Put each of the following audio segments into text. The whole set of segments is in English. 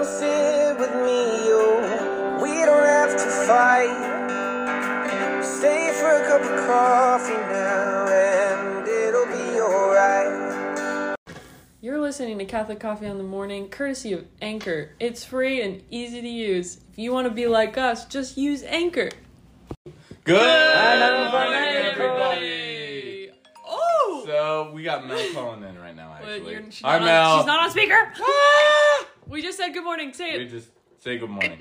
Come sit with me, oh. We don't have to fight. Stay for a cup of coffee now, and it'll be alright. You're listening to Catholic Coffee on the Morning, courtesy of Anchor. It's free and easy to use. If you want to be like us, just use Anchor. Good morning, everybody. Oh! So we got Mel calling in right now. But Actually, you're- she's, Hi, not Mel. she's not on speaker. We just said good morning. Say it. We just say good morning.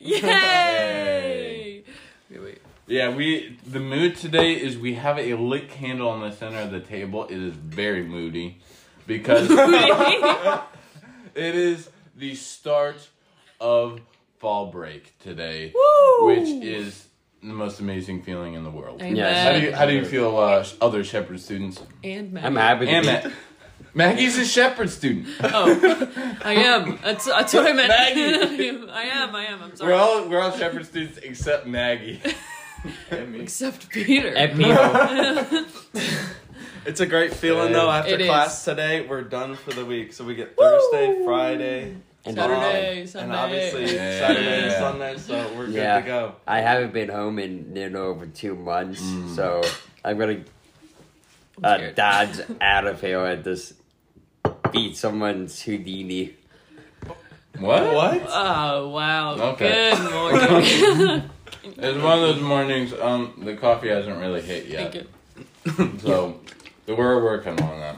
Yay! Wait, wait. Yeah, we the mood today is we have a lit candle on the center of the table. It is very moody because it is the start of fall break today, Woo! which is the most amazing feeling in the world. Amen. Yes. How do you how do you feel, uh, other Shepherd students? And Matt. I'm happy to And be Matt. Maggie's a Shepherd student. Oh, I am. That's, that's what I meant. Maggie. I am. I am. I'm sorry. We're all we're all Shepherd students except Maggie. Except Peter. at people. It's a great feeling though. After It class today, we're done for the week. So we get Thursday, Friday, And Saturday, and obviously Yeah. Saturday and Sunday. So we're good to go. I haven't been home in nearly over two months, Mm. so I'm gonna I'm uh, scared. out of here and just beat someone's Houdini. What? What? Oh wow! Okay. Good morning. It's one of those mornings. Um, the coffee hasn't really hit Thank yet, you. so we're working on that.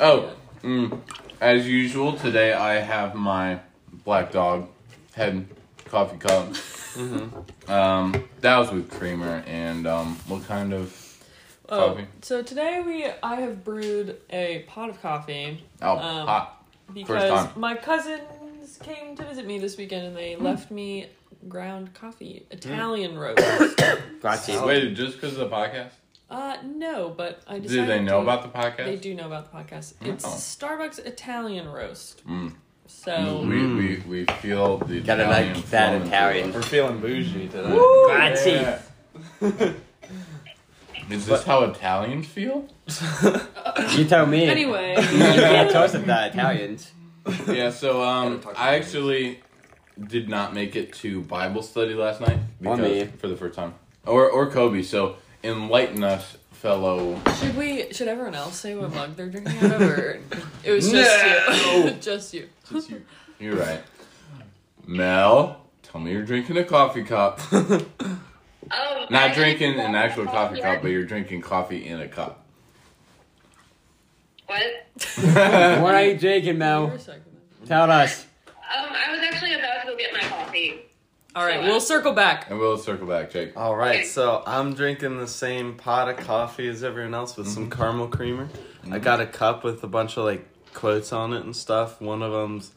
Oh, mm, as usual, today I have my black dog head coffee cup. Um, that was with creamer and um, what kind of Oh, coffee? so today we I have brewed a pot of coffee Oh, Um, hot. because time. my cousins came to visit me this weekend and they left me ground coffee, Italian roast. Gotcha. Wait, just because of the podcast? Uh, no, but I decided. Do they know to- about the podcast? They do know about the podcast. It's Oh. Starbucks Italian roast. Mm. So We, we, we feel the Gotta Italian like that Italian. We're feeling bougie today. Grazie. Yeah. Is this how Italians feel? You tell me. anyway, you can't toast at the Italians. Yeah, so um, Gotta talk to I me. actually did not make it to Bible study last night Or because me. for the first time, or or Kobe. So enlighten us, fellow. should we? Should everyone else say what mug they're drinking out of, or it was just No! you? just you. You're right, Mel. Tell me you're drinking a coffee cup, Oh, not drinking an actual coffee cup, but you're drinking coffee in a cup. What? what are you drinking, You're Mel? Tell us. Um, I was actually about to go get my coffee. All right, we'll uh, circle back. And we'll circle back, Jake. All right, Okay. so I'm drinking the same pot of coffee as everyone else with some mm-hmm. caramel creamer. I mm-hmm. got a cup with a bunch of like quotes on it and stuff. One of them's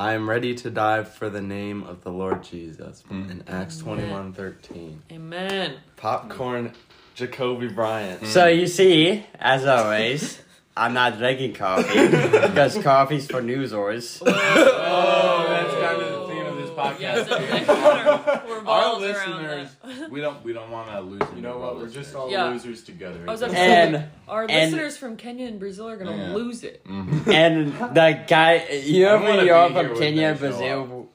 I am ready to die for the name of the Lord Jesus hmm. in Acts twenty one thirteen. Amen. Popcorn Jacoby Bryant. Hmm. So you see, as always, I'm not drinking coffee because coffee's for newsors. Oh, that's kind of the theme of this podcast. Yes, too. and we're, we're Our balls around listeners, that. we don't we don't want to lose. You know what? We're just all Yeah. losers together. I was about to And- our and- listeners from Kenya and Brazil are gonna Yeah. lose it. Mhm. And the guy, you I know, wanna when you're be here from when Kenya they and show Brazil,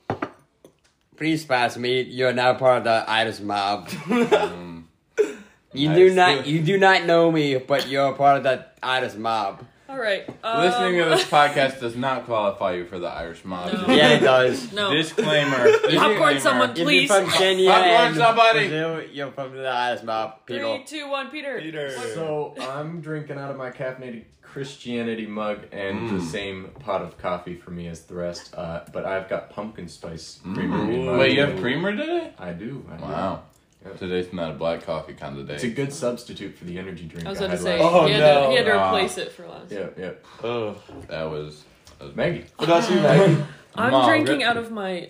please pass me. You're now part of the Iris mob. Mm. You Nice. do not, you do not know me, but you're part of the Iris mob. All right. Um, Listening to this podcast does not qualify you for the Irish mob. No. Yeah, it does. No. Disclaimer. Popcorn, disclaimer. someone, If you're please. from Kenya Popcorn and somebody. Brazil, you're from the Irish mob, Three, people. two, Peter. Peter. So I'm drinking out of my caffeinated Christianity mug and the Mm. same pot of coffee for me as the rest. Uh, but I've got pumpkin spice Mm. creamer in my Wait, you have creamer today? I do. I do. Wow. Yep. Today's not a black coffee kind of day. It's a good substitute for the energy drink. I was I about to had say Oh, he, had no. to, he had to Ah. replace it for last. Yeah, yeah. Oh. that was. That was Maggie. What about you, Maggie? I'm Mom, drinking rip- out of my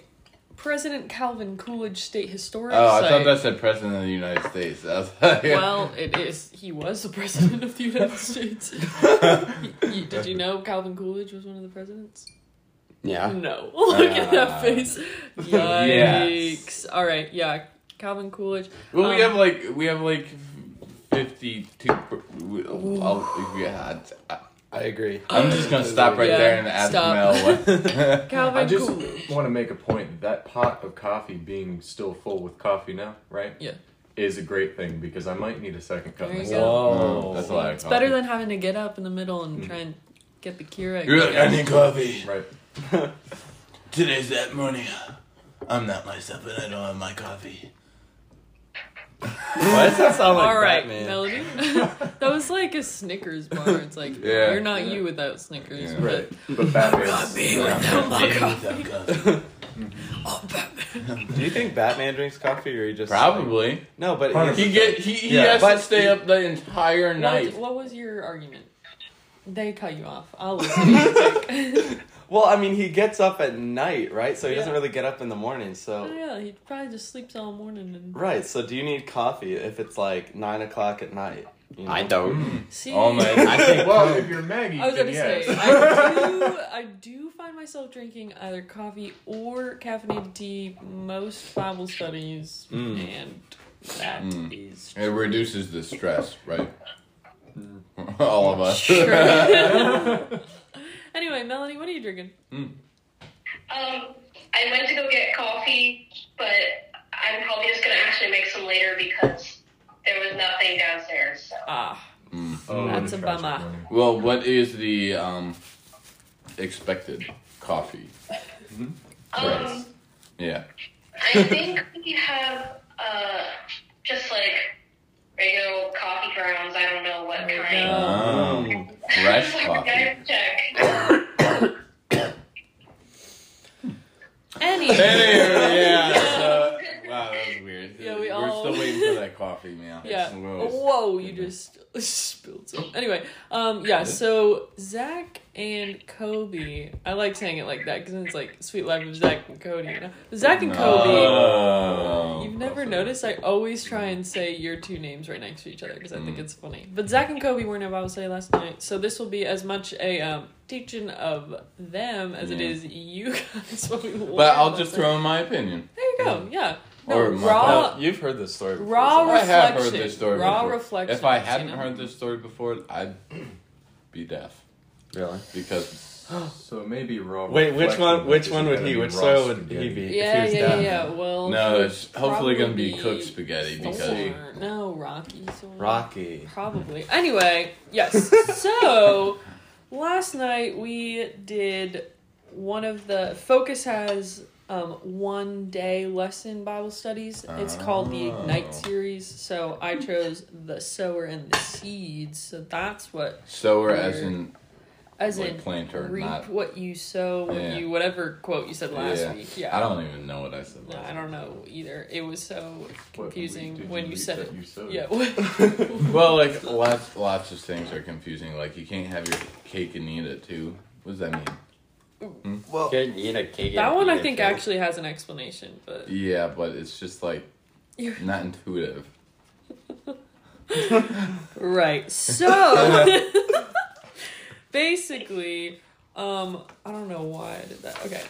President Calvin Coolidge State Historic Oh, I site. thought that said President of the United States. I was like, Well, it is. He was the president of the United States. You- did you know Calvin Coolidge was one of the presidents? Yeah. No. Look at that Ah. face. Yikes. Yes. All right. Yeah. Calvin Coolidge. well, we Um, have like we have like fifty-two. per- we- I'll- I agree. I'm just gonna stop right Yeah, there and ask stop. Mel what. Calvin, I just cool. want to make a point that that pot of coffee being still full with coffee now, right? Yeah. Is a great thing because I might need a second cup There you myself. go. Mm, that's a lot of It's better than having to get up in the middle and try and get the Keurig. You're like, I need coffee. Right. Today's that morning. I'm not myself and I don't have my coffee. Why does that sound like All right, Batman? Melody. that was like a Snickers bar. It's like Yeah. you're not you without Snickers. But Yeah. but- Right. But Batman. Do you think Batman drinks coffee or he just Probably. no? But He get he, he Yeah, has but to stay up the entire What, night. what was your argument? They cut you off. I'll listen. to you think. Well, I mean, he gets up at night, right? So he doesn't really get up in the morning. oh So yeah, he probably just sleeps all morning and right. So do you need coffee if it's like nine o'clock at night? You know? I don't. see. All night. I think well, if you're Maggie, I was going to yes. say, I do, I do find myself drinking either coffee or caffeinated tea most Bible studies, Mm. and that is Mm. It reduces the stress, right? All of us. Sure. Anyway, Melanie, what are you drinking? Um, I went to go get coffee, but I'm probably just gonna actually make some later because there was nothing downstairs. So. Ah, Mm. Oh, That's a bummer. morning. Well, what is the um expected coffee? Um, Yeah. I think we have uh, just like regular coffee grounds. I don't know what There you kind. Oh, fresh coffee. I check. Anyway. Anyway, yeah. So, wow, that was weird. Yeah, we We're all- still waiting for that coffee, man. Yeah. Whoa. Whoa, you just spilled some. Anyway, um, yeah. So Zac and Kobe. I like saying it like that because it's like Suite Life of Zack and Cody. You know, Zac and Kobe. Oh. You've never noticed? I always try and say your two names right next to each other because I Mm. think it's funny. But Zac and Kobe weren't in Bible study last night, so this will be as much a um, teaching of them as it Yeah. is you guys. But I'll just throw in my opinion. There you go. Yeah. No, Or raw, Well, you've heard this story. Before, raw so- I have heard this story raw before. reflection. If I hadn't you know? heard this story before, I'd be deaf Really? because So maybe raw. Wait, which one? Which one would he? Which raw soil would spaghetti. he be? if Yeah, he was yeah, yeah, down? yeah. Well, no, it's hopefully gonna be cooked spaghetti because Thor. no Rocky. So Rocky. Probably. Anyway, yes. so last night we did one of the Focus has um, one day lesson Bible studies. It's called the Oh. Ignite series. So I chose the sower and the seeds. So that's what sower as in as like in planter, reap not. what you sow what Yeah. you whatever quote you said last Yeah. week. Yeah. I don't even know what I said. No, last I don't know either. It was so What confusing did when you reap said it. You sowed? Yeah. Well, like lots, lots of things are confusing. Like you can't have your cake and eat it too. What does that mean? Well, Can eat a cake. that and one I think too. actually has an explanation, but Yeah, but it's just like You're- not intuitive. right. So basically, um, I don't know why I did that. Okay.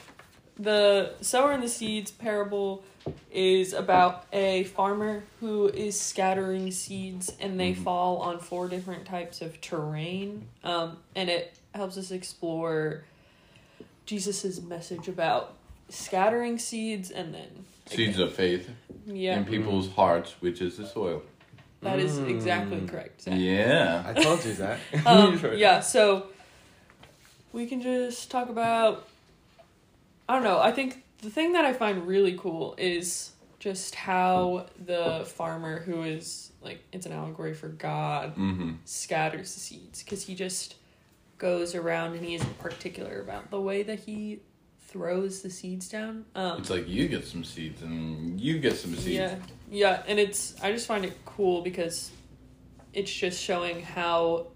The sower and the seeds parable is about a farmer who is scattering seeds and they Mhm. fall on four different types of terrain. Um, and it helps us explore Jesus's message about scattering seeds and then Seeds of faith yeah, in people's hearts, which is the soil. that is Mm. exactly correct. Zac. Yeah. I told you that. um, yeah, so we can just talk about. I don't know. I think the thing that I find really cool is just how the farmer, who is like, it's an allegory for God, Mm-hmm. scatters the seeds because he just goes around and he isn't particular about the way that he throws the seeds down. Um, It's like you get some seeds and you get some seeds. yeah, yeah, and it's I just find it cool because it's just showing how.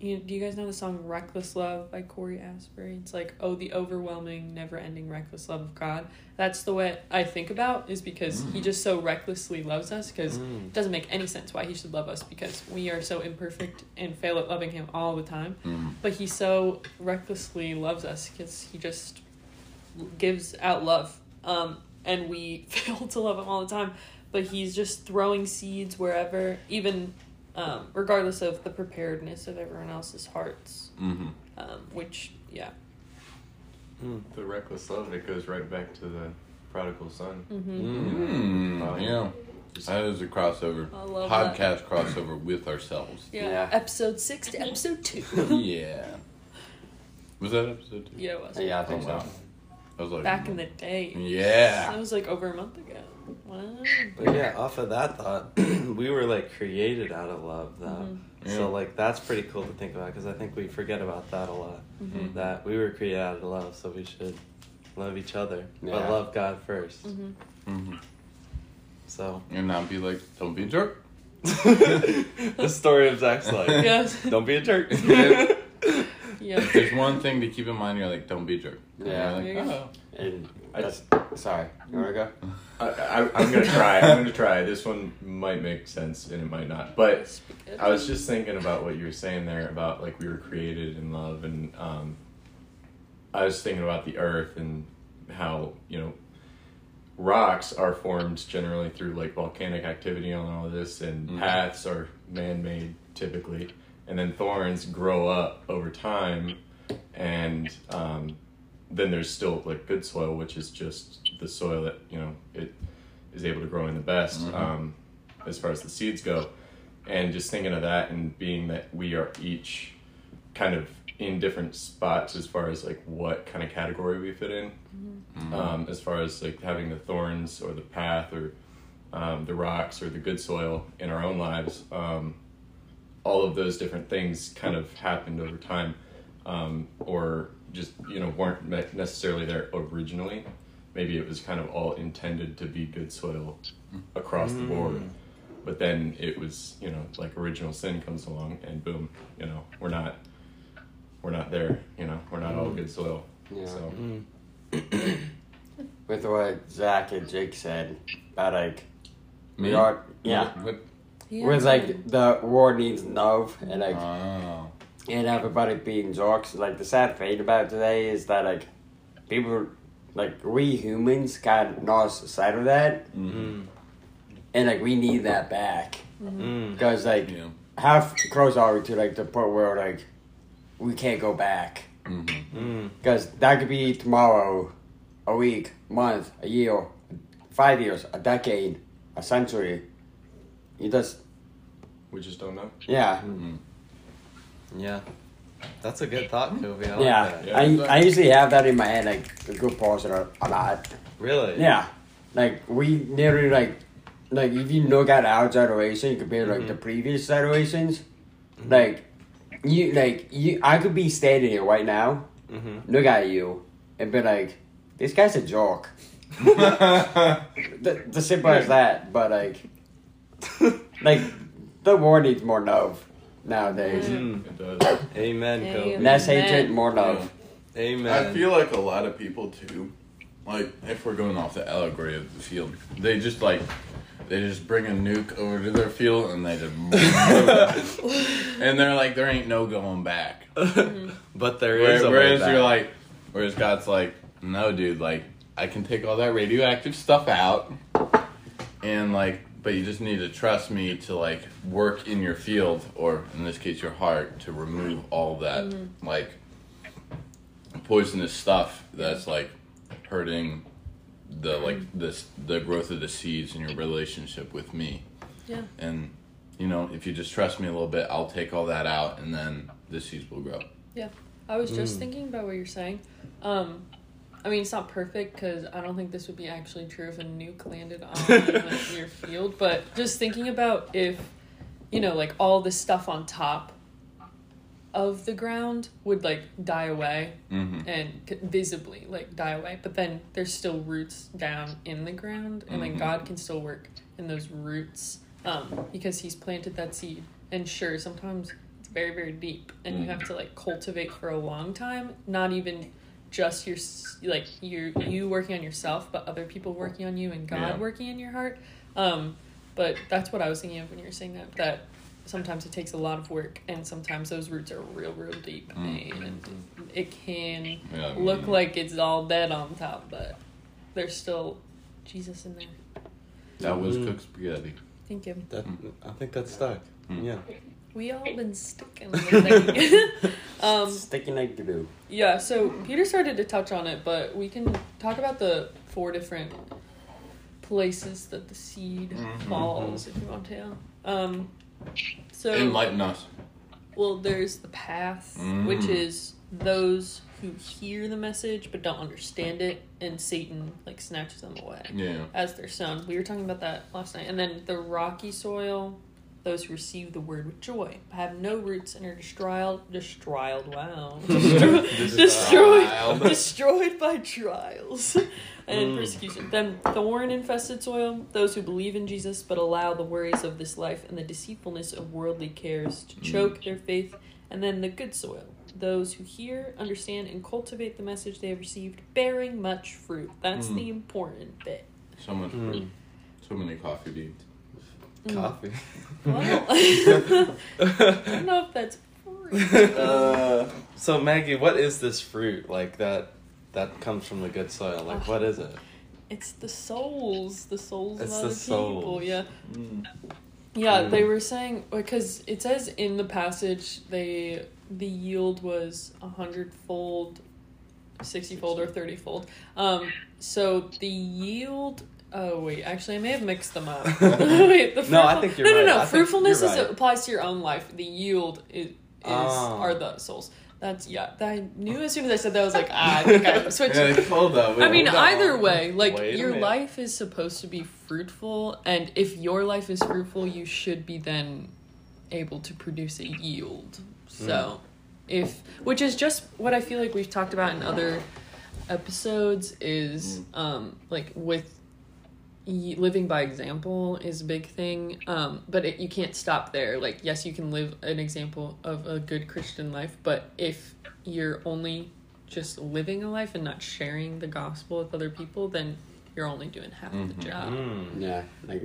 You, do you guys know the song "Reckless Love" by Cory Asbury? It's like, oh, the overwhelming, never-ending, reckless love of God. That's the way I think about is because He just so recklessly loves us. Because Mm. it doesn't make any sense why He should love us because we are so imperfect and fail at loving Him all the time. Mm. But He so recklessly loves us because He just gives out love. Um, and we fail to love him all the time. But he's just throwing seeds wherever, even um, regardless of the preparedness of everyone else's hearts. Mm-hmm. Um, which, yeah. The reckless love, it goes right back to the prodigal son. Mm-hmm. Mm, yeah. That is a crossover. I love Podcast crossover with ourselves. Yeah. Yeah. Episode six to episode two. yeah. Was that episode two? yeah, it was. Yeah, I think Oh, wow. so. I was like, Back in the day. Yeah. That was like over a month ago. Wow. But yeah, off of that thought, we were like created out of love, though. Mhm. So like that's pretty cool to think about because I think we forget about that a lot. Mhm. That we were created out of love, so we should love each other, but love God 1st Mhm. Mm-hmm. So And not be like, don't be a jerk. the story of Zac's life. Yes. Don't be a jerk. Yeah. If There's one thing to keep in mind. You're like, don't be a jerk. And Yeah. like, oh. And I that's, sorry, you wanna go? I, I, I'm gonna try. I'm gonna try. This one might make sense and it might not. But I was just thinking about what you were saying there about like we were created in love, and um, I was thinking about the earth and how you know rocks are formed generally through like volcanic activity and all of this, and Mhm. paths are man-made typically, and then thorns grow up over time, and um, then there's still like good soil, which is just the soil that you know it is able to grow in the best Mhm. um, as far as the seeds go and just thinking of that and being that we are each kind of in different spots as far as like what kind of category we fit in Mm-hmm. um, as far as like having the thorns or the path or um, the rocks or the good soil in our own lives um, all of those different things kind of happened over time um, or just you know weren't necessarily there originally maybe it was kind of all intended to be good soil across the board mm. but then it was you know like original sin comes along and boom you know we're not we're not there you know we're not all mm. good soil Yeah. so mm. With what Zac and Jake said about like Me? we are yeah. What? Yeah. With like the world needs love and like Oh. And everybody being jocks. Like the sad thing about today is that like people like we humans got lost sight of that Mm-hmm. and like we need that back. Mm. Because like Yeah. how close are we to like the point where like we can't go back? Mm-hmm. Mm. Because that could be tomorrow, a week, month, a year, five years, a decade, a century. You just we just don't know yeah. Yeah. That's a good thought, Kobe. I like yeah, that. Yeah. I, I usually have that in my head, like a good portion or a lot. Really? Yeah, like we literally like, like if you look at our generation compared to like the previous generations, like you like you, I could be standing here right now, Mm-hmm. look at you, and be like, this guy's a joke. The, the simple as that, but like, like the war needs more love nowadays. Mm. it does Amen, Kobe. Less Amen. hatred, more love. Amen. I feel like a lot of people too, like if we're going off the allegory of the field, they just like they just bring a nuke over to their field and they just and they're like there ain't no going back. but there is Whereas, a way whereas back. you're like, whereas God's like, no, dude, like I can take all that radioactive stuff out, and like, but you just need to trust me to like work in your field, or in this case, your heart, to remove all that mm-hmm. like poisonous stuff that's like hurting the like mm. this the growth of the seeds in your relationship with me. Yeah. And you know, if you just trust me a little bit, I'll take all that out, and then the seeds will grow. Yeah. I was just mm. thinking about what you're saying. Um, I mean, it's not perfect because I don't think this would be actually true if a nuke landed on like, your field. But just thinking about if, you know, like all the stuff on top of the ground would like die away Mm-hmm. and c- visibly like die away, but then there's still roots down in the ground, and then Mhm. God can still work in those roots um, because He's planted that seed. And sure, sometimes it's very very deep, and you have to like cultivate for a long time. Not even just your like you you working on yourself, but other people working on you and God Yeah. working in your heart. Um, but that's what I was thinking of when you were saying that. That sometimes it takes a lot of work, and sometimes those roots are real real deep, Mm. and it can Yeah, look mm. like it's all dead on top, but there's still Jesus in there. That was Mm. cooked spaghetti. Thank you. That I think that's stuck. Mm. Yeah. We all been sticking with um, Sticking like glue. yeah, so Peter started to touch on it, but we can talk about the four different places that the seed Mhm. falls, if you want to. Um, so Enlighten us. Well, there's the path, Mm. which is those who hear the message but don't understand it, and Satan like snatches them away Yeah. as they're sown. We were talking about that last night. And then the rocky soil, those who receive the word with joy, have no roots and are destroyed. Destroyed. Wow. destroyed. destroyed by trials and persecution. Then thorn infested soil, those who believe in Jesus but allow the worries of this life and the deceitfulness of worldly cares to choke their faith. And then the good soil, those who hear, understand, and cultivate the message they have received, bearing much fruit. That's Mm. the important bit. So much Mm. fruit. So many coffee beans. Mm. Coffee. Well, I don't know if that's fruit. Uh, so Maggie, what is this fruit like that that comes from the good soil? Like what is it? It's the souls, the souls It's of the other people. souls. Yeah, yeah. Mm. They were saying because it says in the passage they the yield was a hundredfold, sixty fold, or thirty fold. Um, so the yield. Oh wait, actually, I may have mixed them up. wait, the No, I think you're no, right. no, I no. think Fruitfulness is right. applies to your own life. The yield is, is Oh. are the souls. That's yeah. That I knew as soon as I said that, I was like, ah, I think I switched. Yeah, hold up. I mean, hold on. either way, like Wait your life is supposed to be fruitful, and if your life is fruitful, you should be then able to produce a yield. So, if which is just what I feel like we've talked about in other episodes is um like with living by example is a big thing um but it, you can't stop there like yes you can live an example of a good christian life but if you're only just living a life and not sharing the gospel with other people then you're only doing half Mhm. the job Mm. Yeah, like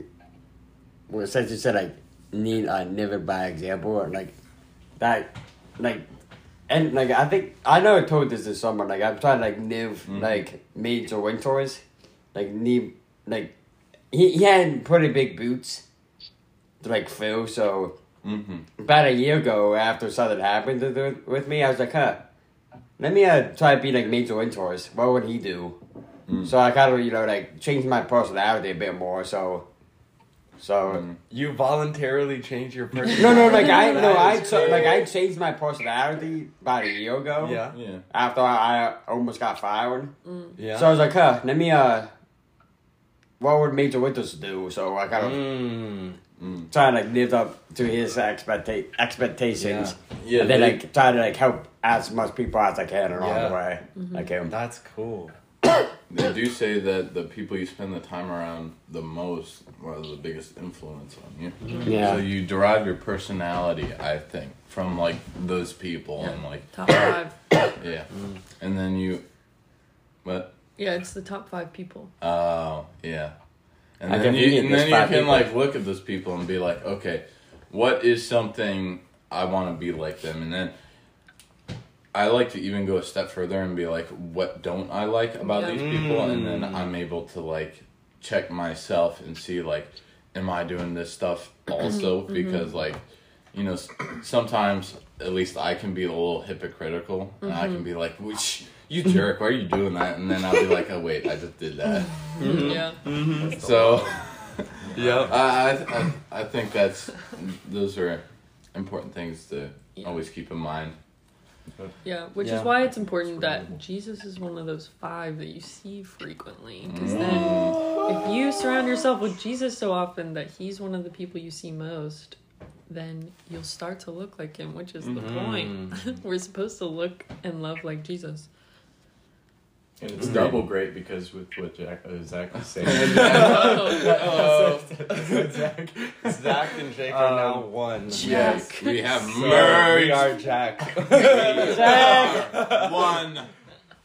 well, since you said like need uh, never by example, or, like that, like, and like I think I know I told this to summer Like I'm trying to like live Mhm. like Major Winters, like need like he he had pretty big boots like fill. So Mhm. about a year ago, after something happened to the, with me, I was like, huh. Let me uh, try to be like Major Winters. What would he do? Mm. So I kind of, you know, like changed my personality a bit more. So, so Mm. You voluntarily change your personality. no, no, like I, no, I, so, like. I changed my personality about a year ago. Yeah. Yeah. After I, I almost got fired, Yeah. so I was like, huh, let me uh, what would Major Winters do? So I kind of Mm. Mm. try to like live up to his expecta- expectations. Yeah. and then they- like try to like help as much people as I can along Yeah. the way. Like him. That's cool. They do say that the people you spend the time around the most are the biggest influence on you. Yeah. So you derive your personality, I think, from like those people Yeah. and like top five yeah, and then you, what? Yeah it's the top five people Oh yeah, and I then you and then you can people. like look at those people and be like, okay, what is something I want to be like them, and then. I like to even go a step further and be like, what don't I like about Yeah. these people? And then Mm. I'm able to like check myself and see like, am I doing this stuff also? Because like, you know, sometimes at least I can be a little hypocritical and I can be like, which you jerk, why are you doing that? And then I'll be like, oh wait, I just did that. Mm-hmm. yeah mm-hmm. So yeah, I, I I I think that's those are important things to Yeah. always keep in mind. Yeah, which Yeah. is why it's important that Jesus is one of those five that you see frequently. Because Mm. then, if you surround yourself with Jesus so often that he's one of the people you see most, then you'll start to look like him, which is the mm-hmm. point. We're supposed to look and love like Jesus. And it's double great because with what Jack, uh, Zac was saying. Oh, Zac, Zac and Jake are now one. Yes, we have So, merged. we are Jack. one.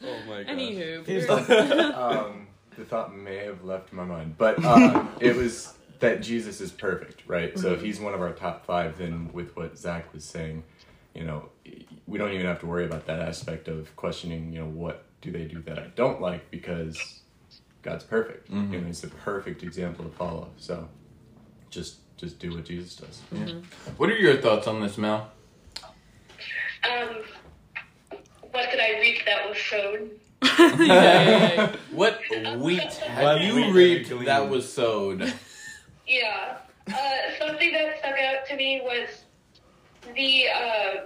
oh my god. Anywho, the, um, the thought may have left my mind, but uh, it was that Jesus is perfect, right? So if he's one of our top five, then with what Zac was saying, you know, we don't even have to worry about that aspect of questioning, you know, what do they do that I don't like because God's perfect. Mhm. You know, he's the perfect example to follow. So just just do what Jesus does. What are your thoughts on this, Mel? Um, what did I reap that was sown? yeah, yeah, yeah. What wheat have What you wheat reaped you that was sowed? Yeah. Uh, something that stuck out to me was the uh,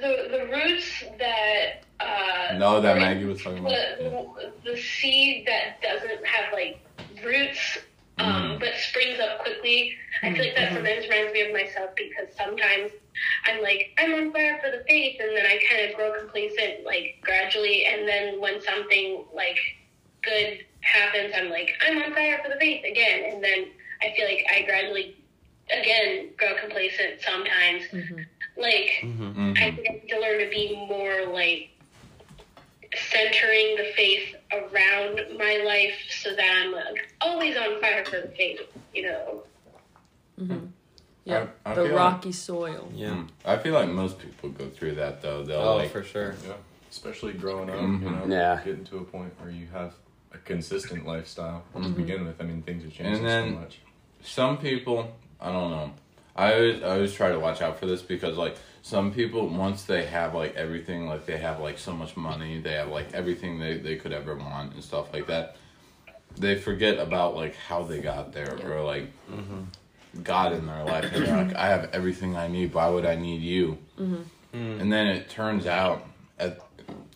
the the roots that. Uh, No, that Maggie was talking about. the, the, the seed that doesn't have like roots um, but springs up quickly. I feel like that sometimes reminds me of myself because sometimes I'm like, I'm on fire for the faith, and then I kind of grow complacent like gradually, and then when something like good happens, I'm like, I'm on fire for the faith again, and then I feel like I gradually again grow complacent sometimes. Like, Mm-hmm. I think I need to learn to be more like centering the faith around my life so that I'm like, always on fire for the faith, you know. yeah. I- I the feel rocky soil. Yeah. Mm. I feel like most people go through that though. They'll Oh, like for sure. Yeah, especially growing up, Mhm. you know, Yeah. getting to a point where you have a consistent lifestyle to begin with. I mean, things are changing And then- so much. some people i don't know i always i always try to watch out for this because like some people once they have like everything like they have like so much money they have like everything they, they could ever want and stuff like that they forget about like how they got there or like mm-hmm. god in their life and they're like i have everything i need. Why would i need you? Mm-hmm. Mm. And then it turns out at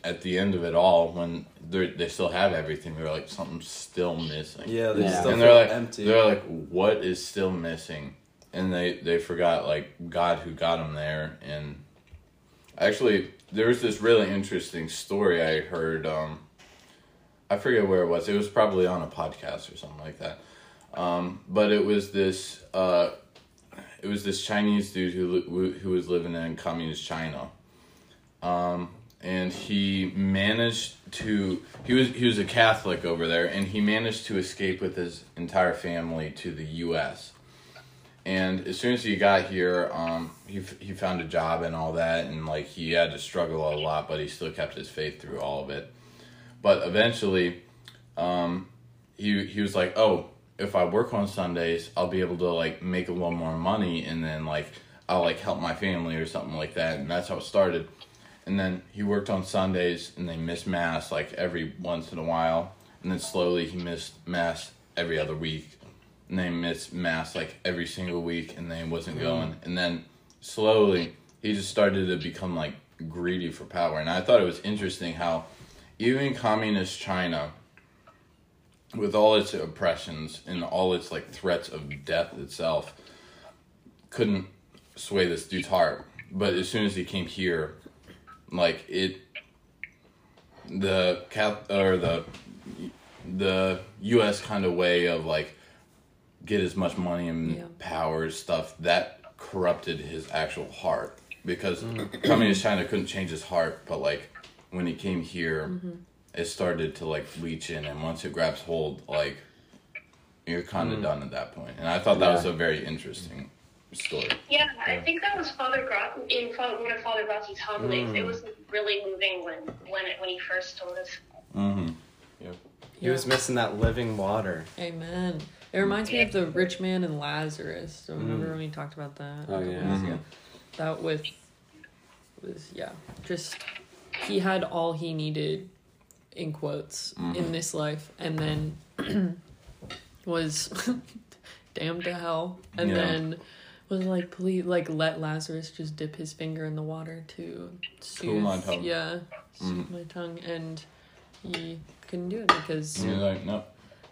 at the end of it all when they they still have everything they're like something's still missing. Yeah, they Yeah. still and feel they're like empty. they're like what is still missing and they they forgot like god who got them there and actually there was this really interesting story i heard um i forget where it was it was probably on a podcast or something like that um but it was this uh it was this chinese dude who who was living in communist china um and he managed to he was he was a Catholic over there and he managed to escape with his entire family to the US. And as soon as he got here, um, he he found a job and all that, and like he had to struggle a lot, but he still kept his faith through all of it. But eventually, um, he he was like, oh, if I work on Sundays, I'll be able to like make a little more money, and then like I'll like help my family or something like that, and that's how it started. And then he worked on Sundays, and they missed mass like every once in a while, and then slowly he missed mass every other week, and they missed mass like every single week, and they wasn't mm. going, and then slowly he just started to become like greedy for power, and I thought it was interesting how even communist China with all its oppressions and all its like threats of death itself couldn't sway this dude's heart. But as soon as he came here like it the Cath- or the the US kind of way of like get as much money and Yeah. power stuff that corrupted his actual heart because mm. communist China couldn't change his heart but like when he came here mm-hmm. it started to like leach in and once it grabs hold like you're kind of mm. done at that point and i thought that was a very interesting story Yeah, I think that was Father Grot in Father, one of Father Grotti's homilies. It mm. was really moving when when it, when he first told us. mm-hmm. He was missing that living water. Amen. It reminds me of the rich man and Lazarus. So mm. remember when we talked about that? Oh, yeah. weeks ago? Mm-hmm. That with was yeah, just he had all he needed in quotes in mm-hmm. this life, and then was damned to hell, and Yeah. then was like please like let Lazarus just dip his finger in the water to soothe my tongue. yeah soothe Mhm. my tongue and he couldn't do it because and you're like no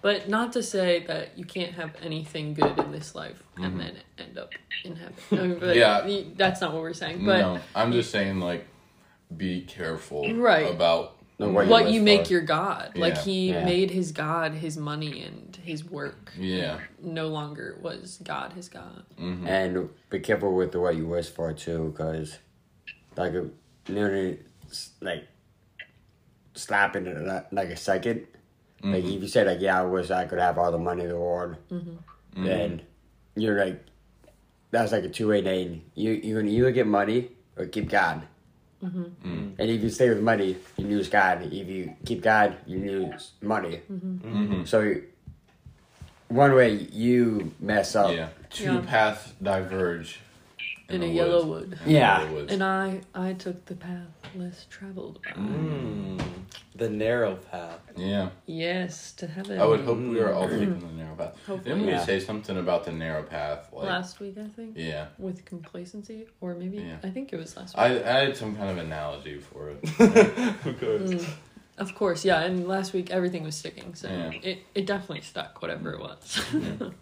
but not to say that you can't have anything good in this life and then end up in heaven. I mean, but Yeah. that's not what we're saying. But no i'm just saying like be careful Right. about No, what what you you make your god, like he Yeah. made his god his money and his work. yeah No longer was God his god. hmm And be careful with the what you wish for too, because like literally like slapping it like- a a 2nd Like if you say like, yeah, I wish I could have all the money in the world, mm-hmm. then you're like, that's like a two way lane. You you can either get money or keep God. Mm-hmm. Mm. And if you stay with money, you lose God. If you keep God, you lose money. hmm So one way you mess up. Yeah, two Yeah. paths diverge In a the yellow woods. wood. Yeah. yellow woods. And I I took the path less traveled. by. Mm, the narrow path. yeah, Yes, to heaven. I would hope we were all taking the narrow path. Hopefully. Didn't we Yeah. say something about the narrow path? Like, last week, I think, yeah, with complacency, or maybe Yeah. I think it was last week. I, I had some kind of analogy for it. of course. Mm, of course, yeah. And last week everything was sticking, so Yeah. it it definitely stuck, whatever it was.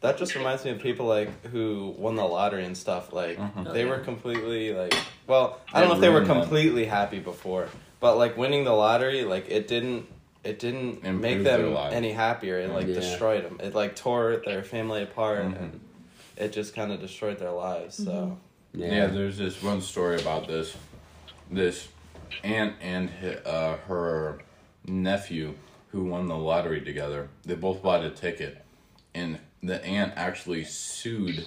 That just reminds me of people like who won the lottery and stuff. Like Mhm. they Oh, were completely like, well, I don't know if they were ruined them. completely happy before, but like winning the lottery, like it didn't, it didn't Improve make them any happier. It like Yeah. destroyed them. It like tore their family apart, Mhm. and it just kind of destroyed their lives. So Yeah. yeah. there's this one story about this this aunt and uh, her nephew who won the lottery together. They both bought a ticket, and the aunt actually sued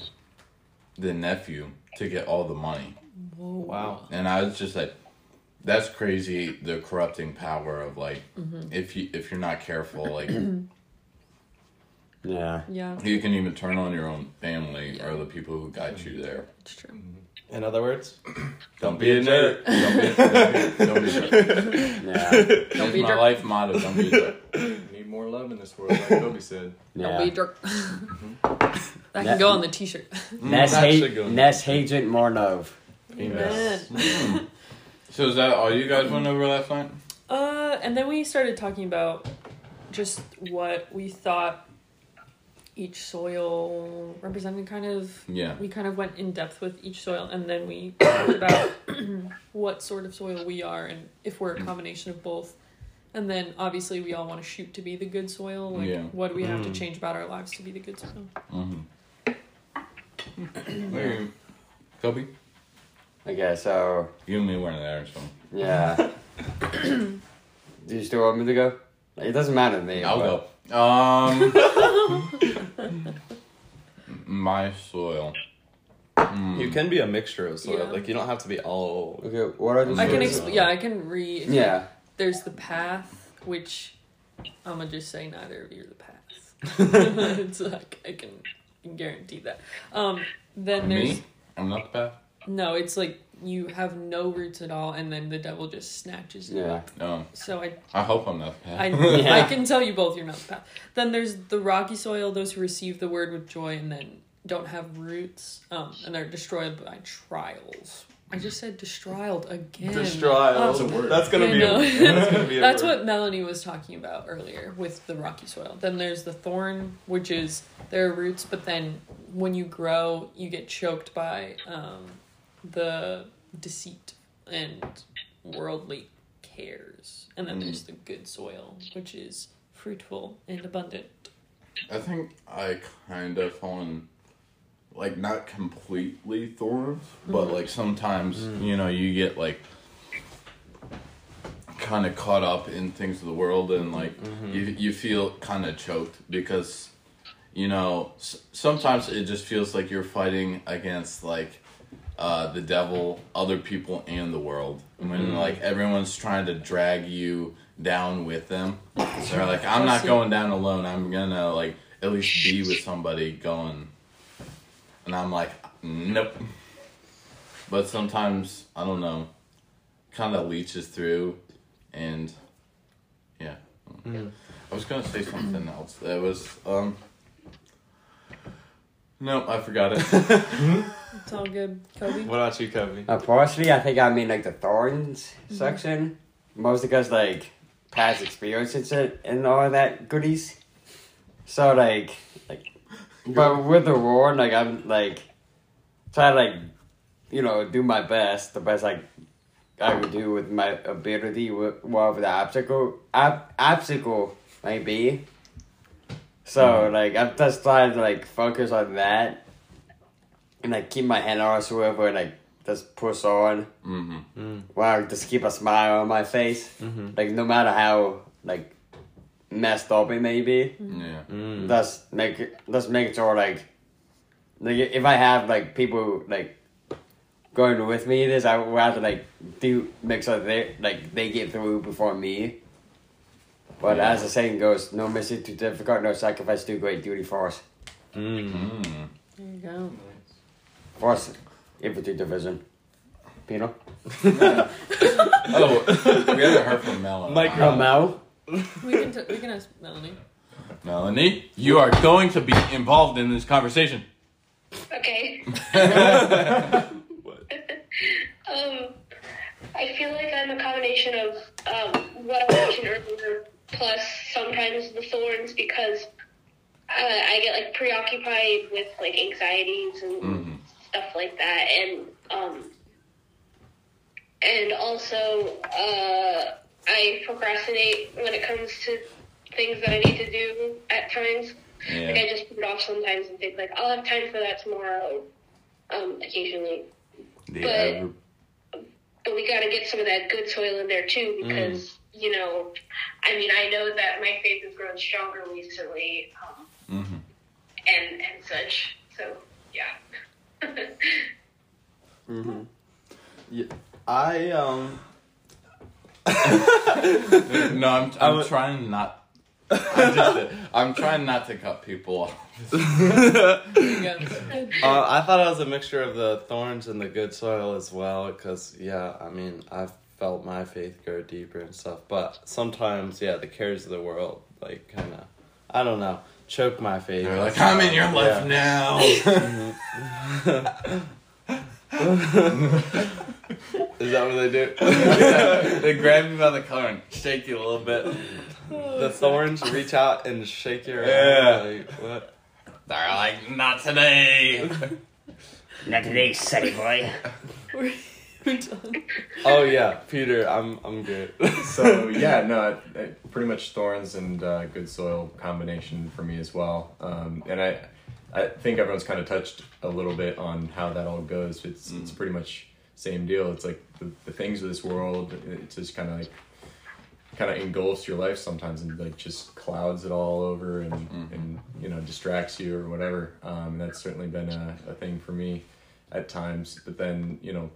the nephew to get all the money. Whoa. wow, And I was just like, that's crazy. The corrupting power of like, mm-hmm. if you if you're not careful, like Yeah. Yeah, you can even turn on your own family or the people who got you there. it's true. Mm-hmm. in other words, Don't be a jerk. Don't be, don't be, don't be a jerk. Yeah. That's be my jerk. life motto. Don't be a jerk. Need more love in this world, like Kobe said. Don't yeah. be a jerk. that Yeah. can go on the T-shirt. Ness that should hate, go in Ness hated more love. Yes. So is that all you guys went over last night? Uh, and then we started talking about just what we thought each soil represented. Kind of, Yeah. we kind of went in depth with each soil, and then we talked about what sort of soil we are and if we're a combination of both. And then obviously we all want to shoot to be the good soil. Like, Yeah. what do we have to Mm. change about our lives to be the good soil? Mm-hmm. Kobe, Okay, so you and me weren't there, so yeah. Do you still want me to go? It doesn't matter to me. I'll but- go. Um, my soil. Mm. You can be a mixture of soil. Yeah. Like you don't have to be all. Okay, what are the I can, Soil. exp- yeah, I can read. Yeah. There's the path, which I'm gonna just say neither of you are the path. it's like I can, can guarantee that. Um, then there's Me? I'm not the path. no. It's like you have no roots at all, and then the devil just snatches you Yeah. up. No, So I, I hope I'm not the path. I, Yeah. I can tell you both you're not the path. Then there's the rocky soil, those who receive the word with joy and then don't have roots, um, and they're destroyed by trials. I just said destroyed again. Destroy. Oh. That's, a word. That's gonna I be. know. A, that's gonna be. A That's word. what Melanie was talking about earlier with the rocky soil. Then there's the thorn, which is there are roots, but then when you grow, you get choked by um, the deceit and worldly cares. And then Mm. there's the good soil, which is fruitful and abundant. I think I kind of fall in, like, not completely thorns, but like sometimes, you know, you get like kind of caught up in things of the world and like you, you feel kind of choked because, you know, s- sometimes it just feels like you're fighting against like uh, the devil, other people, and the world. When like everyone's trying to drag you down with them, they're like, "I'm not going down alone. I'm gonna like at least be with somebody going." And I'm like, "Nope." But sometimes I don't know, kind of leeches through, and yeah. I was gonna say something else. That was um. No, I forgot it. It's all good, Kobe. What about you, Kobe? Uh, partially, I think I mean like the thorns section, mostly because like past experiences and- and all that goodies. So like, like, but with the war, like I'm like try to like, you know, do my best, the best like I would do with my ability, with whatever the obstacle ob- obstacle might be. So like I'm just trying to like focus on that and like keep my head on whoever and like just push on. hmm Wow, just keep a smile on my face. Mm-hmm. Like no matter how like messed up it may be, Yeah. Mm. just make it- just make sure like like if I have like people like going with me this I would have to like do make sure they like they get through before me. But as the saying goes, no mission too difficult, no sacrifice too great, duty for us. Mm. There you go. For us, infantry division. Pino? Oh, we haven't heard from Melanie. Mike- Oh, Mel? We can t- we can ask Melanie. Melanie, you are going to be involved in this conversation. Okay. What? Um, I feel like I'm a combination of um, what I mentioned earlier, plus sometimes the thorns because uh, I get like preoccupied with like anxieties and Mhm. stuff like that, and um, and also uh, I procrastinate when it comes to things that I need to do at times. Like I just put it off sometimes and think like I'll have time for that tomorrow. Um, occasionally, Yeah. but we got to get some of that good soil in there too because you know, I mean, I know that my faith has grown stronger recently, um, Mhm. and and such. So yeah. Mm-hmm. Yeah, I um. No, I'm, I I'm would- trying not. I'm, just, I'm trying not to cut people off. There you go. Uh, I thought it was a mixture of the thorns and the good soil as well, because yeah, I mean, I've felt my faith grow deeper and stuff, but sometimes, yeah, the cares of the world, like, kind of, I don't know, choke my faith. They're like, I'm in your life Yeah. now. Is that what they do? they grab you by the collar and shake you a little bit. the thorns reach out and shake your Yeah. hand. Like, what? They're like, not today. Not today, sonny boy. We're, we're done. Oh yeah, Peter, I'm I'm good. so yeah, no, I, I, pretty much thorns and uh, good soil combination for me as well. Um, and I, I think everyone's kind of touched a little bit on how that all goes. It's it's pretty much same deal. It's like the, the things of this world. It just kind of like kind of engulfs your life sometimes and like just clouds it all over and and you know distracts you or whatever. Um, that's certainly been a, a thing for me at times. But then you know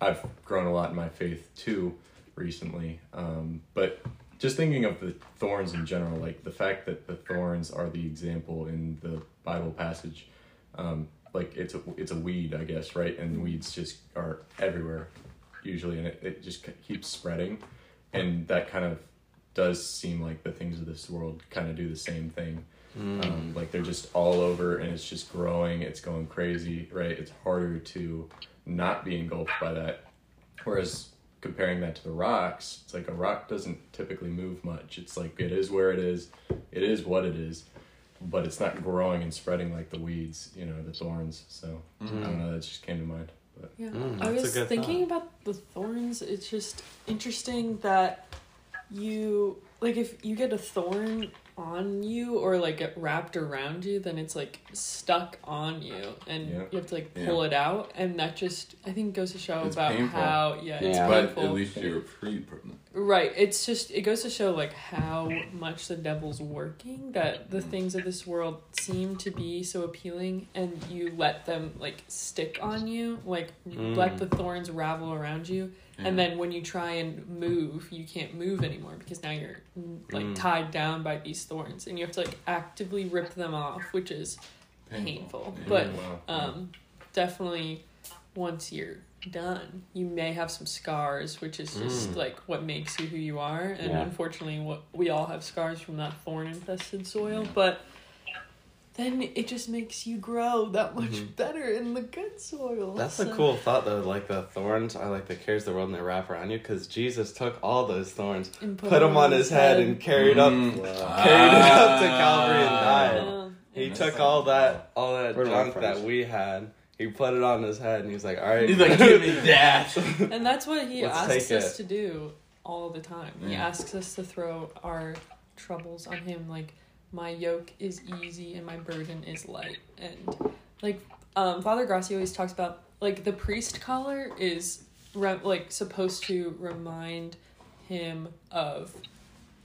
I've grown a lot in my faith too recently. Um, but just thinking of the thorns in general, like the fact that the thorns are the example in the Bible passage, um, like it's a it's a weed, I guess, right? And weeds just are everywhere usually, and it, it just keeps spreading, and that kind of does seem like the things of this world kind of do the same thing. Um, like they're just all over and it's just growing, it's going crazy, right? It's harder to not be engulfed by that. Whereas comparing that to the rocks, it's like a rock doesn't typically move much. It's like it is where it is, it is what it is, but it's not growing and spreading like the weeds, you know, the thorns. So I don't know, that just came to mind. But Yeah, Mm, I was good thinking about the thorns. It's just interesting that you like if you get a thorn on you or like wrapped around you, then it's like stuck on you, and Yeah. you have to like Yeah. pull it out, and that just I think goes to show It's about painful. how yeah, it's Yeah. But painful. at least you're free from it. Right. It's just it goes to show like how much the devil's working that the things of this world seem to be so appealing and you let them like stick on you, like Mm. let the thorns ravel around you Yeah. and then when you try and move, you can't move anymore because now you're like Mm. tied down by these thorns and you have to like actively rip them off, which is painful. Yeah. But wow. um, definitely once you're done, you may have some scars, which is just Mm. like what makes you who you are. And Yeah. unfortunately, what we all have scars from that thorn infested soil, but then it just makes you grow that much Mhm. better in the good soil. That's a cool thought though. Like the thorns are like the cares of the world and they wrap around you because Jesus took all those thorns, and put them on his head, and carried Mm. up, Wow. carried it up to Ah. Calvary and died. Yeah. He It's- took all that, all that We're junk that we had. He put it on his head and he was like, "All right." He's like, give me that. and that's what he Let's asks us it. to do all the time. He asks us to throw our troubles on him. Like my yoke is easy and my burden is light. And like um, Father Grassi always talks about, like the priest collar is re- like supposed to remind him of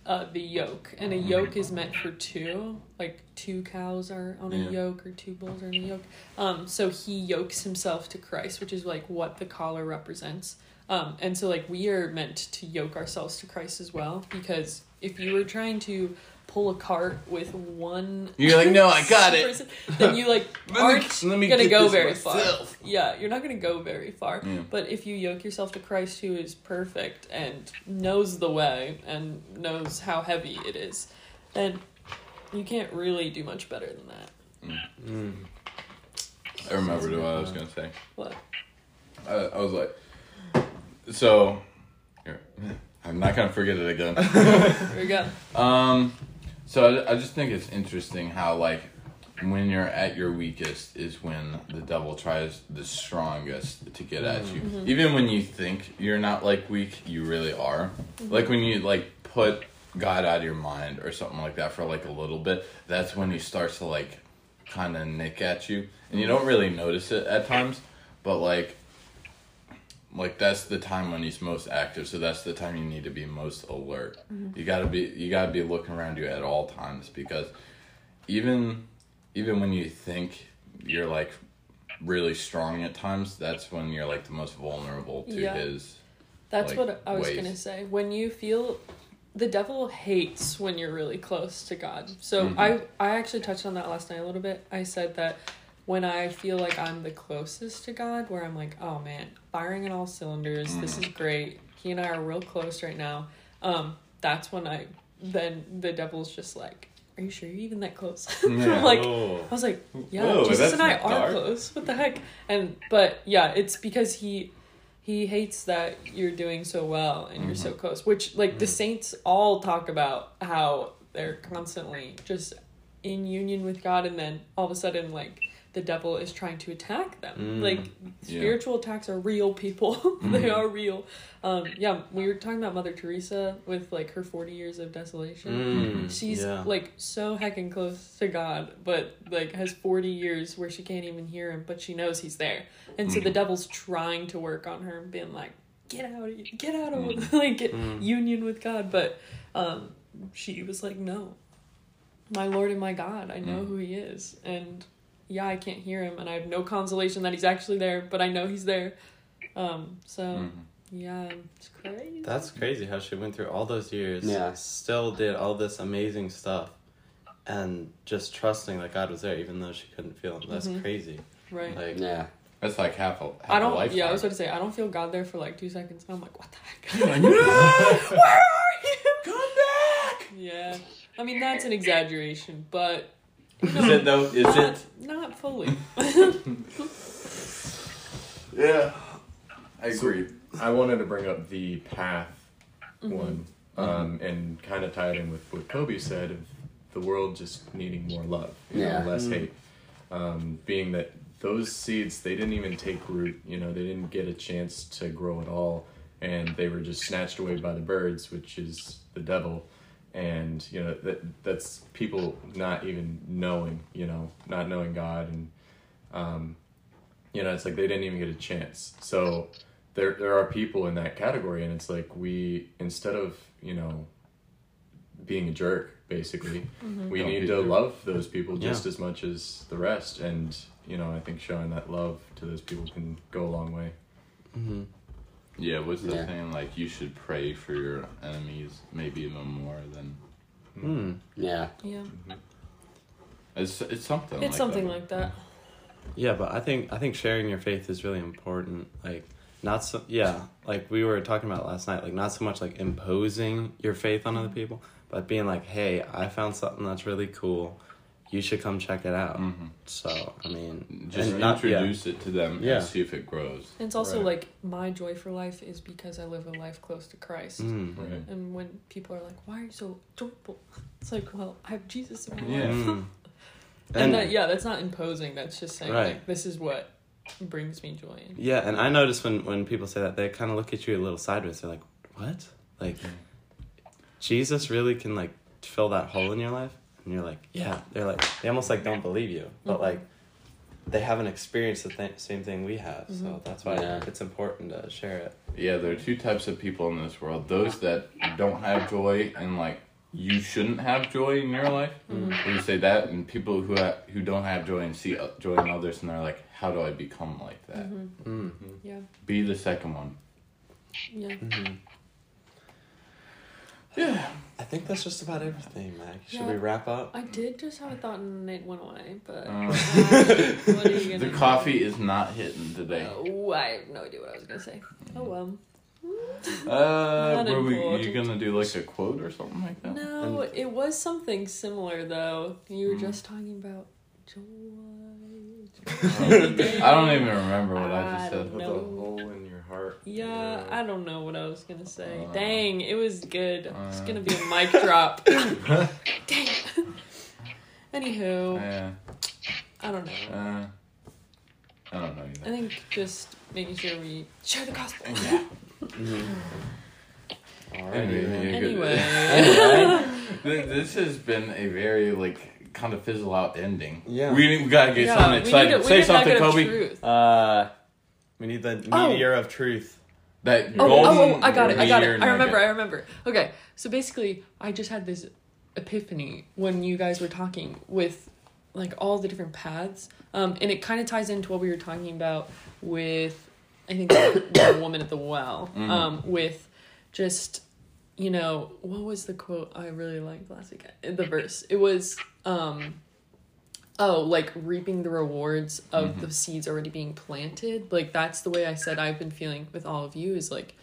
uh, the yoke, and a yoke is meant for two. Like two cows are on a yoke, or two bulls are on a yoke. Um, so he yokes himself to Christ, which is like what the collar represents. Um, and so like we are meant to yoke ourselves to Christ as well because if you were trying to pull a cart with one You're like, "No, I got it." then you like aren't let me gonna go this very far. Yeah, you're not gonna go very far. Yeah. But if you yoke yourself to Christ who is perfect and knows the way and knows how heavy it is, then you can't really do much better than that. I remembered what I was gonna say. What? I, I was like, so. Here, I'm not gonna forget it again. There we go. Um, so I, I just think it's interesting how like when you're at your weakest is when the devil tries the strongest to get at you. Mm-hmm. Mm-hmm. Even when you think you're not like weak, you really are. Mm-hmm. Like when you like put God out of your mind or something like that for like a little bit, that's when he starts to like kind of nick at you, and you don't really notice it at times, but like like that's the time when he's most active so that's the time you need to be most alert you gotta be you gotta be looking around you at all times because even even when you think you're like really strong at times that's when you're like the most vulnerable to Yeah. his That's like, what I was ways. gonna say. When you feel the devil hates when you're really close to God. So Mm-hmm. I I actually touched on that last night a little bit. I said that when I feel like I'm the closest to God, where I'm like, oh man, firing on all cylinders, this Mm-hmm. is great. He and I are real close right now. Um, that's when I then the devil's just like, are you sure you're even that close? Yeah. I'm like, Oh. I was like, yeah, Whoa, Jesus and I are dark. close. What the heck? And but yeah, it's because he he hates that you're doing so well and you're so Mm-hmm. close. Which like the saints all talk about how they're constantly just in union with God, and then all of a sudden like the devil is trying to attack them. Mm. Like Yeah. Spiritual attacks are real, people. they are real. Um, yeah, we were talking about Mother Teresa with like her forty years of desolation. Mm, She's yeah. like so heckin' close to God, but like has 40 years where she can't even hear him, but she knows he's there. And so the devil's trying to work on her and being like, get out of get out of like get union with God. But um she was like, No. My Lord and my God, I know who he is. And yeah, I can't hear him and I have no consolation that he's actually there, but I know he's there. Um so Mhm. yeah, it's crazy. That's crazy how she went through all those years. Yeah. Still did all this amazing stuff, and just trusting that God was there, even though she couldn't feel Him. That's Mhm. crazy. right. Like, Yeah. that's like half a half I a don't. lifetime. Yeah, I was about to say I don't feel God there for like two seconds. And I'm like, what the heck? Where are you? come back Yeah, I mean that's an exaggeration, but is it though is not, it not fully. yeah I agree I wanted to bring up the path Mm-hmm. one um, and kind of tie it in with what Kobe said of the world just needing more love, you Yeah. know, less hate. Um, being that those seeds, they didn't even take root, you know, they didn't get a chance to grow at all, and they were just snatched away by the birds, which is the devil. And you know that that's people not even knowing, you know, not knowing God, and um, you know, it's like they didn't even get a chance. So there there are people in that category and it's like we instead of you know being a jerk basically we Don't need to a love those people just Yeah. as much as the rest and you know i think showing that love to those people can go a long way mhm. Yeah what's the Yeah. saying like you should pray for your enemies maybe even more than Mm. Yeah. yeah, it's it's something it's like something that. like that. Yeah, but I think I think sharing your faith is really important. Like not so yeah, like we were talking about last night, like not so much like imposing your faith on other people, but being like, "Hey, I found something that's really cool. You should come check it out." Mhm. So, I mean, just and not- yeah. introduce it to them Yeah. and see if it grows And it's also Right. like my joy for life is because I live a life close to Christ. Mm. right And when people are like, "Why are you so joyful?" It's like, well, I have Jesus in my Yeah. life. Mm. And, that, yeah, that's not imposing. That's just saying Right. like, this is what brings me joy. Yeah, and I notice when when people say that, they kind of look at you a little sideways. They're like, "What? Like, Jesus really can like fill that hole in your life?" And you're like, "Yeah." They're like, they almost like don't believe you, but Mhm. like, they haven't experienced the th- same thing we have. So Mhm. that's why Yeah. it's important to share it. Yeah, there are two types of people in this world. Those that don't have joy and like you shouldn't have joy in your life. Mhm. you say that, and people who ha- who don't have joy and see uh, joy in others, and they're like, "How do I become like that?" Mhm. Mm. Yeah. Be the second one. Yeah. Yeah. I think that's just about everything, Mac. Should Yeah. we wrap up? I did just have a thought and it went away, but Uh. uh, what are you gonna The do? coffee is not hitting today. Oh, I have no idea what I was gonna say. Oh well. Uh, were we, you important. gonna do like a quote or something like that? No, it was something similar though. You were Mm. just talking about joy. I don't even remember what I just I said. don't With know. A hole in your heart. Yeah, I don't know what I was gonna say. Uh, Dang, it was good. it's uh. gonna be a mic drop. Dang. Anywho, Yeah. I don't know. Uh, I don't know either. I think just making sure we share the gospel. All right. Anyway, yeah, good. Anyway. Th- This has been a very like kind of fizzle out ending. Yeah. We, we gotta get Yeah, something we need exciting. a- we Say something, Kobe. truth. Uh, We need the Oh. meteor of truth. That Oh, golden oh, oh, I got it. I got meteor it. I remember. I remember. Okay, so basically, I just had this epiphany when you guys were talking with like all the different paths, um, and it kind of ties into what we were talking about with I think the, the woman at the well, Mhm. um, with just you know what was the quote I really liked last week? The verse. It was. Um, oh like reaping the rewards of Mhm. the seeds already being planted like that's the way i said i've been feeling with all of you is like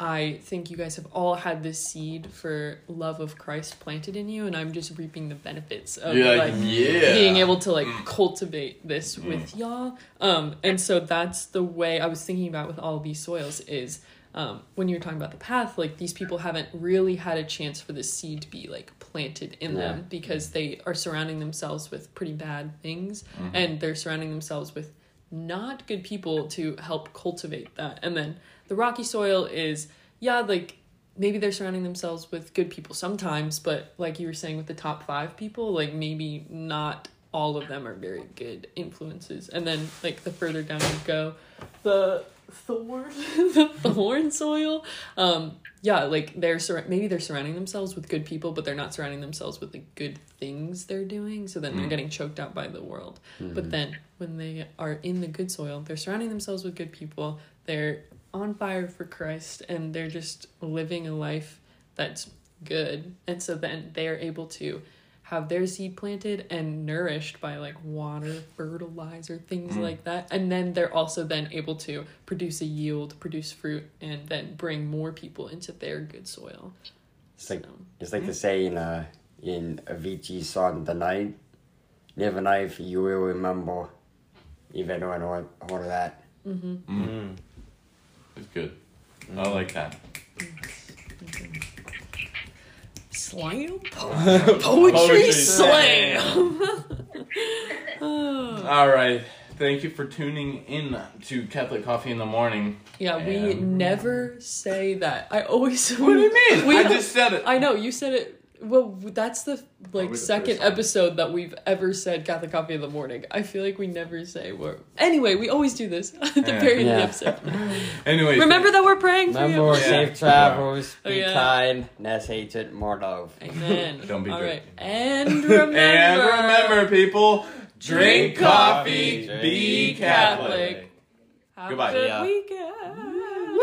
i think you guys have all had this seed for love of christ planted in you and i'm just reaping the benefits of You're like like, yeah. being able to like cultivate this with Mm. y'all um and so that's the way i was thinking about with all of these soils is um, when you're talking about the path, like these people haven't really had a chance for this seed to be like planted in Yeah. them because they are surrounding themselves with pretty bad things Mhm. and they're surrounding themselves with not good people to help cultivate that. And then the rocky soil is, yeah, like maybe they're surrounding themselves with good people sometimes, but like you were saying with the top five people, like maybe not all of them are very good influences. And then like the further down you go, the thorn the thorn soil. Um yeah like they're sur- maybe they're surrounding themselves with good people but they're not surrounding themselves with the good things they're doing so then they're Mm. getting choked out by the world. But then when they are in the good soil they're surrounding themselves with good people they're on fire for christ and they're just living a life that's good. And so then they are able to have their seed planted and nourished by like water fertilizer things Mm. like that and then they're also then able to produce a yield produce fruit and then bring more people into their good soil It's like So, it's like the saying uh, in Avicii's song "The Night." Live a life you will remember. If anyone heard heard of that. mhm. Mm. It's good. I like that. Slam poetry, Poetry slam Oh. All right. Thank you for tuning in to Catholic Coffee in the Morning. yeah we never say that i always What do you mean? We- I just said it. I know you said it. Well, that's the like the second episode that we've ever said Catholic Coffee in the morning. I feel like we never say we're. Anyway, we always do this at the Yeah. very end Yeah. of the episode. Anyway, Remember that we're praying for Remember, you. Yeah. safe travels, Oh, be yeah. kind, less hatred, more love. Amen. Don't be All good. right, and remember. And remember, people, drink Drink coffee, coffee, be be Catholic. Catholic. Have Goodbye. a good Yeah. weekend.